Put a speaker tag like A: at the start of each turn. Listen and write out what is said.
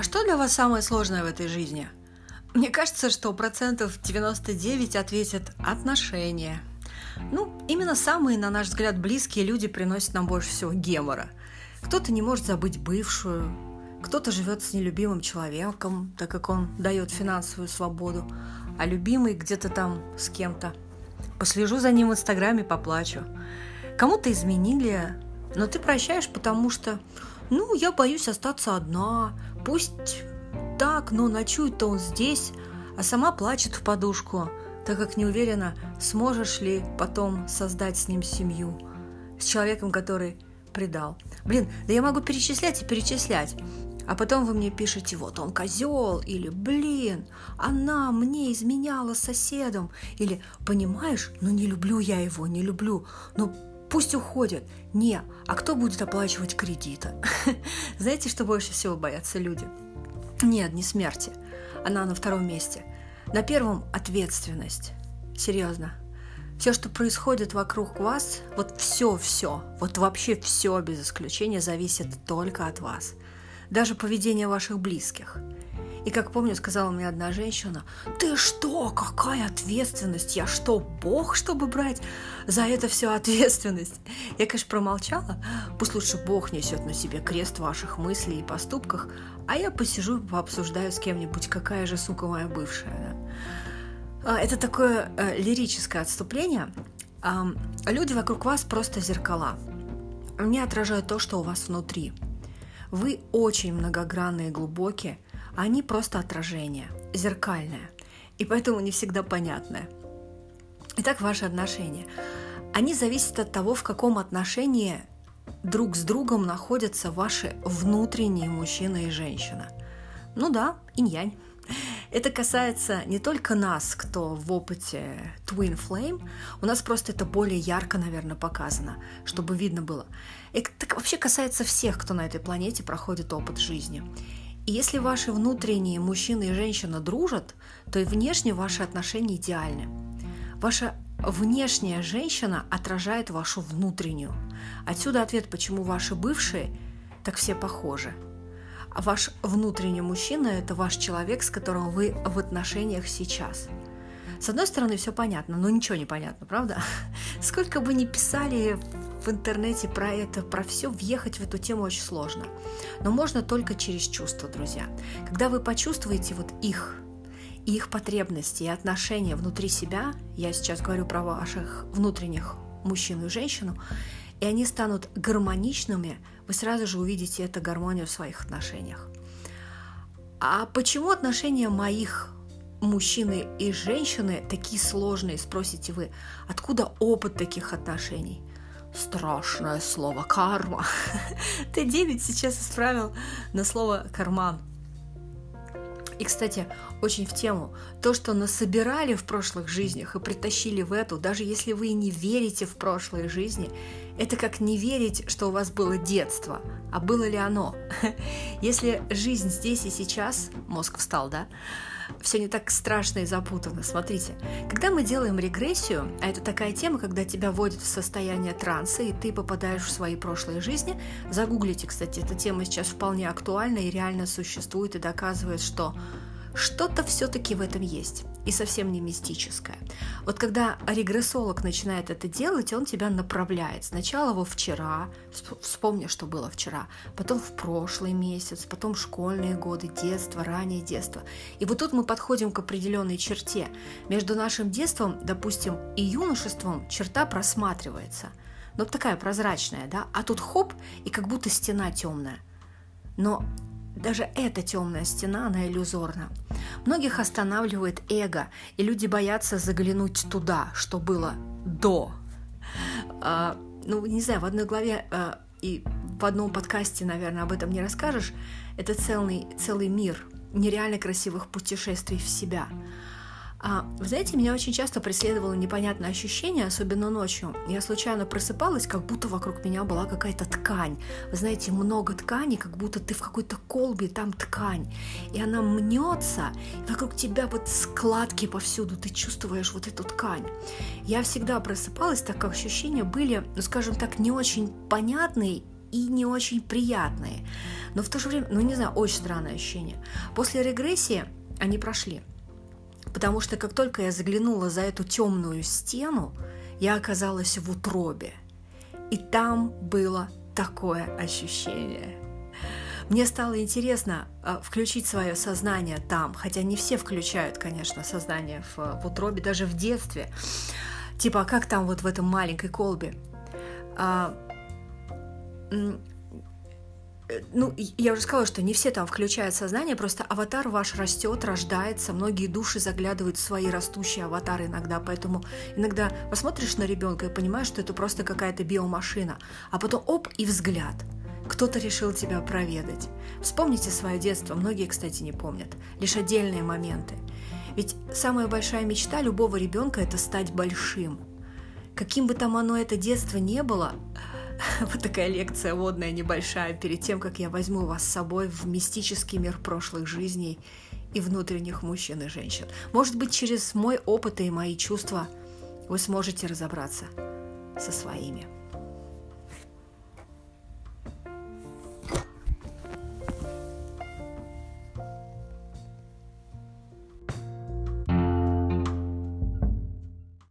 A: А что для вас самое сложное в этой жизни? Мне кажется, что процентов 99 ответят отношения. Ну, именно самые, на наш взгляд, близкие люди приносят нам больше всего гемора. Кто-то не может забыть бывшую, кто-то живет с нелюбимым человеком, так как он дает финансовую свободу, а любимый где-то там с кем-то. Послежу за ним в Инстаграме, поплачу. Кому-то изменили, но ты прощаешь, потому что, ну, я боюсь остаться одна, Пусть так, но ночует-то он здесь, а сама плачет в подушку, так как не уверена, сможешь ли потом создать с ним семью, с человеком, который предал. Блин, да я могу перечислять и перечислять. А потом вы мне пишете, вот он козел, или блин, она мне изменяла соседом, или понимаешь, ну не люблю я его, не люблю, ну Пусть уходят. Не, а кто будет оплачивать кредиты? Знаете, что больше всего боятся люди? Нет, не смерти. Она на втором месте. На первом – ответственность. Серьезно. Все, что происходит вокруг вас, вот все-все, вот вообще все без исключения зависит только от вас. Даже поведение ваших близких – и как помню, сказала мне одна женщина, ты что, какая ответственность? Я что, бог, чтобы брать за это все ответственность? Я, конечно, промолчала. Пусть лучше бог несет на себе крест ваших мыслей и поступках, а я посижу пообсуждаю с кем-нибудь, какая же сука моя бывшая. Да? Это такое э, лирическое отступление. Э, люди вокруг вас просто зеркала. Они отражают то, что у вас внутри. Вы очень многогранные и глубокие – они просто отражение, зеркальное, и поэтому не всегда понятное. Итак, ваши отношения. Они зависят от того, в каком отношении друг с другом находятся ваши внутренние мужчина и женщина. Ну да, инь-янь. Это касается не только нас, кто в опыте Twin Flame, у нас просто это более ярко, наверное, показано, чтобы видно было. Это вообще касается всех, кто на этой планете проходит опыт жизни. И если ваши внутренние мужчина и женщина дружат, то и внешне ваши отношения идеальны. Ваша внешняя женщина отражает вашу внутреннюю. Отсюда ответ, почему ваши бывшие так все похожи. А ваш внутренний мужчина – это ваш человек, с которым вы в отношениях сейчас. С одной стороны, все понятно, но ничего не понятно, правда? Сколько бы ни писали в интернете про это, про все, въехать в эту тему очень сложно. Но можно только через чувства, друзья. Когда вы почувствуете вот их, и их потребности и отношения внутри себя, я сейчас говорю про ваших внутренних мужчину и женщину, и они станут гармоничными, вы сразу же увидите эту гармонию в своих отношениях. А почему отношения моих мужчины и женщины такие сложные, спросите вы, откуда опыт таких отношений? Страшное слово карма. Т9 сейчас исправил на слово карман. И, кстати, очень в тему. То, что насобирали в прошлых жизнях и притащили в эту, даже если вы не верите в прошлые жизни, это как не верить, что у вас было детство. А было ли оно? Если жизнь здесь и сейчас, мозг встал, да? Все не так страшно и запутанно. Смотрите, когда мы делаем регрессию, а это такая тема, когда тебя вводят в состояние транса, и ты попадаешь в свои прошлые жизни, загуглите, кстати, эта тема сейчас вполне актуальна и реально существует и доказывает, что что-то все-таки в этом есть и совсем не мистическое. Вот когда регрессолог начинает это делать, он тебя направляет. Сначала во вчера, вспомни, что было вчера, потом в прошлый месяц, потом школьные годы, детство, раннее детство. И вот тут мы подходим к определенной черте. Между нашим детством, допустим, и юношеством черта просматривается. Но такая прозрачная, да? А тут хоп, и как будто стена темная. Но даже эта темная стена, она иллюзорна. Многих останавливает эго, и люди боятся заглянуть туда, что было до. А, ну, не знаю, в одной главе а, и в одном подкасте, наверное, об этом не расскажешь. Это целый, целый мир нереально красивых путешествий в себя. А, вы знаете, меня очень часто преследовало непонятное ощущение, особенно ночью. Я случайно просыпалась, как будто вокруг меня была какая-то ткань. Вы знаете, много ткани, как будто ты в какой-то колбе, там ткань. И она мнется, и вокруг тебя вот складки повсюду, ты чувствуешь вот эту ткань. Я всегда просыпалась, так как ощущения были, ну, скажем так, не очень понятные и не очень приятные. Но в то же время, ну не знаю, очень странное ощущение. После регрессии они прошли. Потому что как только я заглянула за эту темную стену, я оказалась в утробе. И там было такое ощущение. Мне стало интересно э, включить свое сознание там, хотя не все включают, конечно, сознание в, в утробе, даже в детстве. Типа, а как там вот в этом маленькой колбе? А, ну, я уже сказала, что не все там включают сознание, просто аватар ваш растет, рождается, многие души заглядывают в свои растущие аватары иногда, поэтому иногда посмотришь на ребенка и понимаешь, что это просто какая-то биомашина, а потом оп, и взгляд. Кто-то решил тебя проведать. Вспомните свое детство, многие, кстати, не помнят, лишь отдельные моменты. Ведь самая большая мечта любого ребенка – это стать большим. Каким бы там оно это детство не было, Вот такая лекция водная небольшая перед тем, как я возьму вас с собой в мистический мир прошлых жизней и внутренних мужчин и женщин. Может быть, через мой опыт и мои чувства вы сможете разобраться со своими.